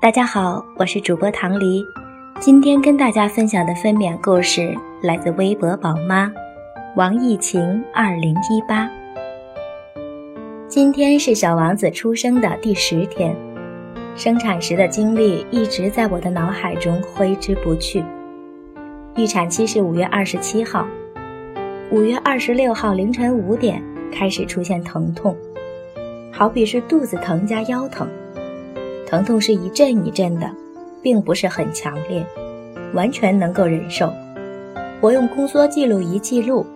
大家好，我是主播唐黎，今天跟大家分享的分娩故事来自微博宝妈王艺晴二零一八。今天是小王子出生的第十天，生产时的经历一直在我的脑海中挥之不去。预产期是五月二十七号，五月二十六号凌晨五点开始出现疼痛，好比是肚子疼加腰疼。疼痛是一阵一阵的，并不是很强烈，完全能够忍受。我用宫缩记录仪记录，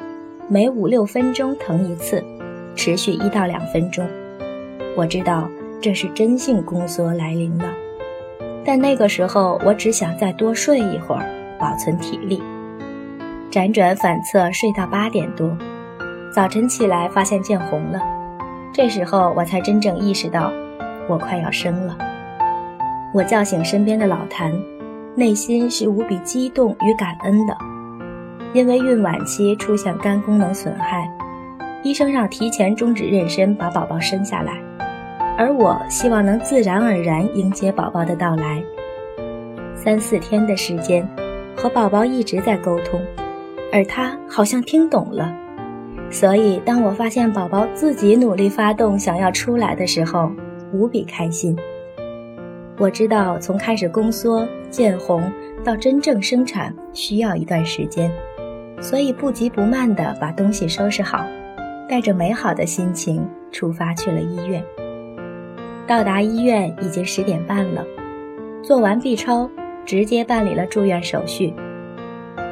每五六分钟疼一次，持续一到两分钟。我知道这是真性宫缩来临了，但那个时候我只想再多睡一会儿，保存体力。辗转反侧睡到八点多，早晨起来发现见红了，这时候我才真正意识到，我快要生了。我叫醒身边的老谭，内心是无比激动与感恩的，因为孕晚期出现肝功能损害，医生让提前终止妊娠，把宝宝生下来，而我希望能自然而然迎接宝宝的到来。三四天的时间，和宝宝一直在沟通，而他好像听懂了，所以当我发现宝宝自己努力发动想要出来的时候，无比开心。我知道，从开始宫缩、见红到真正生产需要一段时间，所以不急不慢地把东西收拾好，带着美好的心情出发去了医院。到达医院已经十点半了，做完 B 超，直接办理了住院手续。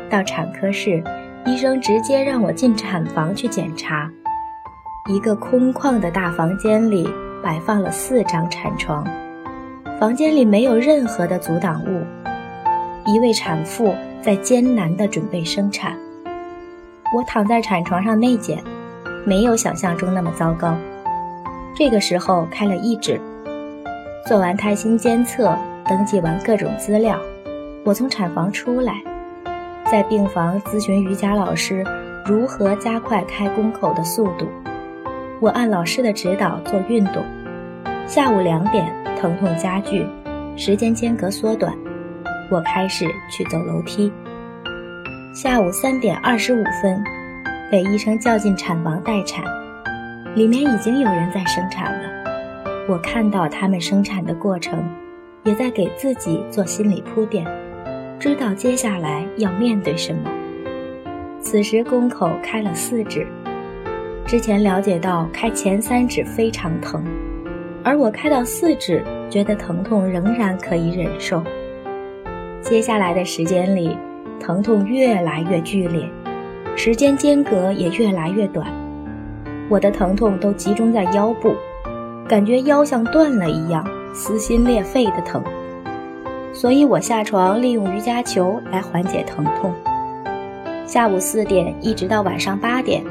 到产科室，医生直接让我进产房去检查。一个空旷的大房间里摆放了四张产床。房间里没有任何的阻挡物，一位产妇在艰难地准备生产。我躺在产床上内检，没有想象中那么糟糕。这个时候开了一指，做完胎心监测，登记完各种资料，我从产房出来，在病房咨询瑜伽老师如何加快开宫口的速度。我按老师的指导做运动。下午两点。疼痛加剧，时间间隔缩短，我开始去走楼梯。下午三点二十五分，被医生叫进产房待产，里面已经有人在生产了。我看到他们生产的过程，也在给自己做心理铺垫，知道接下来要面对什么。此时宫口开了四指，之前了解到开前三指非常疼。而我开到四指，觉得疼痛仍然可以忍受。接下来的时间里，疼痛越来越剧烈，时间间隔也越来越短。我的疼痛都集中在腰部，感觉腰像断了一样，撕心裂肺的疼。所以我下床利用瑜伽球来缓解疼痛。下午四点一直到晚上八点，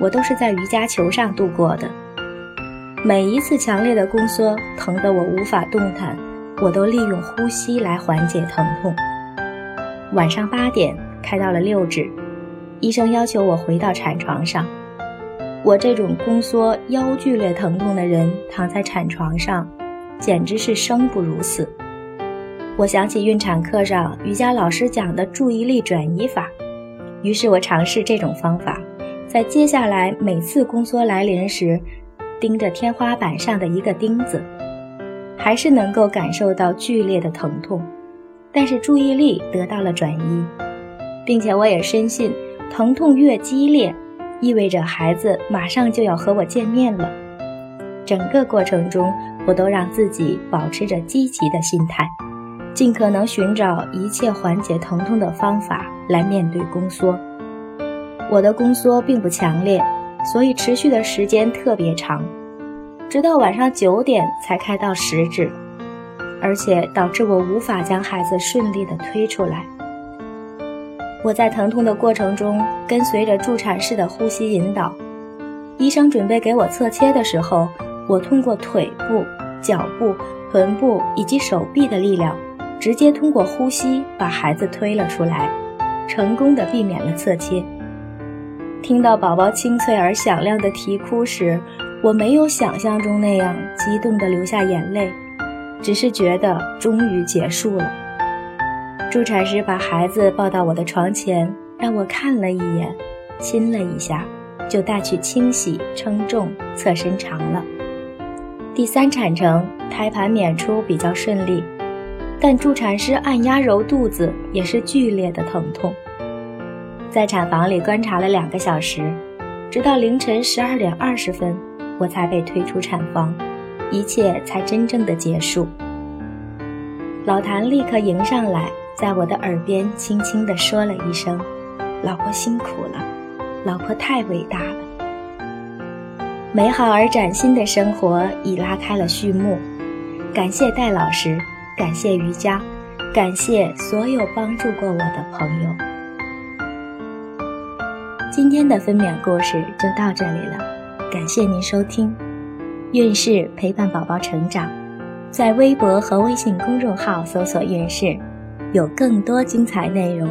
我都是在瑜伽球上度过的。每一次强烈的宫缩，疼得我无法动弹，我都利用呼吸来缓解疼痛。晚上八点开到了六指，医生要求我回到产床上。我这种宫缩、腰剧烈疼痛的人躺在产床上，简直是生不如死。我想起孕产课上瑜伽老师讲的注意力转移法，于是我尝试这种方法，在接下来每次宫缩来临时。盯着天花板上的一个钉子，还是能够感受到剧烈的疼痛，但是注意力得到了转移，并且我也深信，疼痛越激烈，意味着孩子马上就要和我见面了。整个过程中，我都让自己保持着积极的心态，尽可能寻找一切缓解疼痛的方法来面对宫缩。我的宫缩并不强烈。所以持续的时间特别长，直到晚上九点才开到十指，而且导致我无法将孩子顺利的推出来。我在疼痛的过程中跟随着助产士的呼吸引导，医生准备给我侧切的时候，我通过腿部、脚部、臀部以及手臂的力量，直接通过呼吸把孩子推了出来，成功的避免了侧切。听到宝宝清脆而响亮的啼哭时，我没有想象中那样激动地流下眼泪，只是觉得终于结束了。助产师把孩子抱到我的床前，让我看了一眼，亲了一下，就带去清洗、称重、测身长了。第三产程，胎盘娩出比较顺利，但助产师按压揉肚子也是剧烈的疼痛。在产房里观察了两个小时，直到凌晨十二点二十分，我才被推出产房，一切才真正的结束。老谭立刻迎上来，在我的耳边轻轻地说了一声：“老婆辛苦了，老婆太伟大了。”美好而崭新的生活已拉开了序幕。感谢戴老师，感谢瑜伽，感谢所有帮助过我的朋友。今天的分娩故事就到这里了，感谢您收听。孕氏陪伴宝宝成长，在微博和微信公众号搜索“孕氏”，有更多精彩内容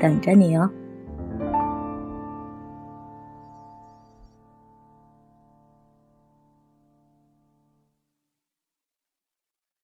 等着你哦。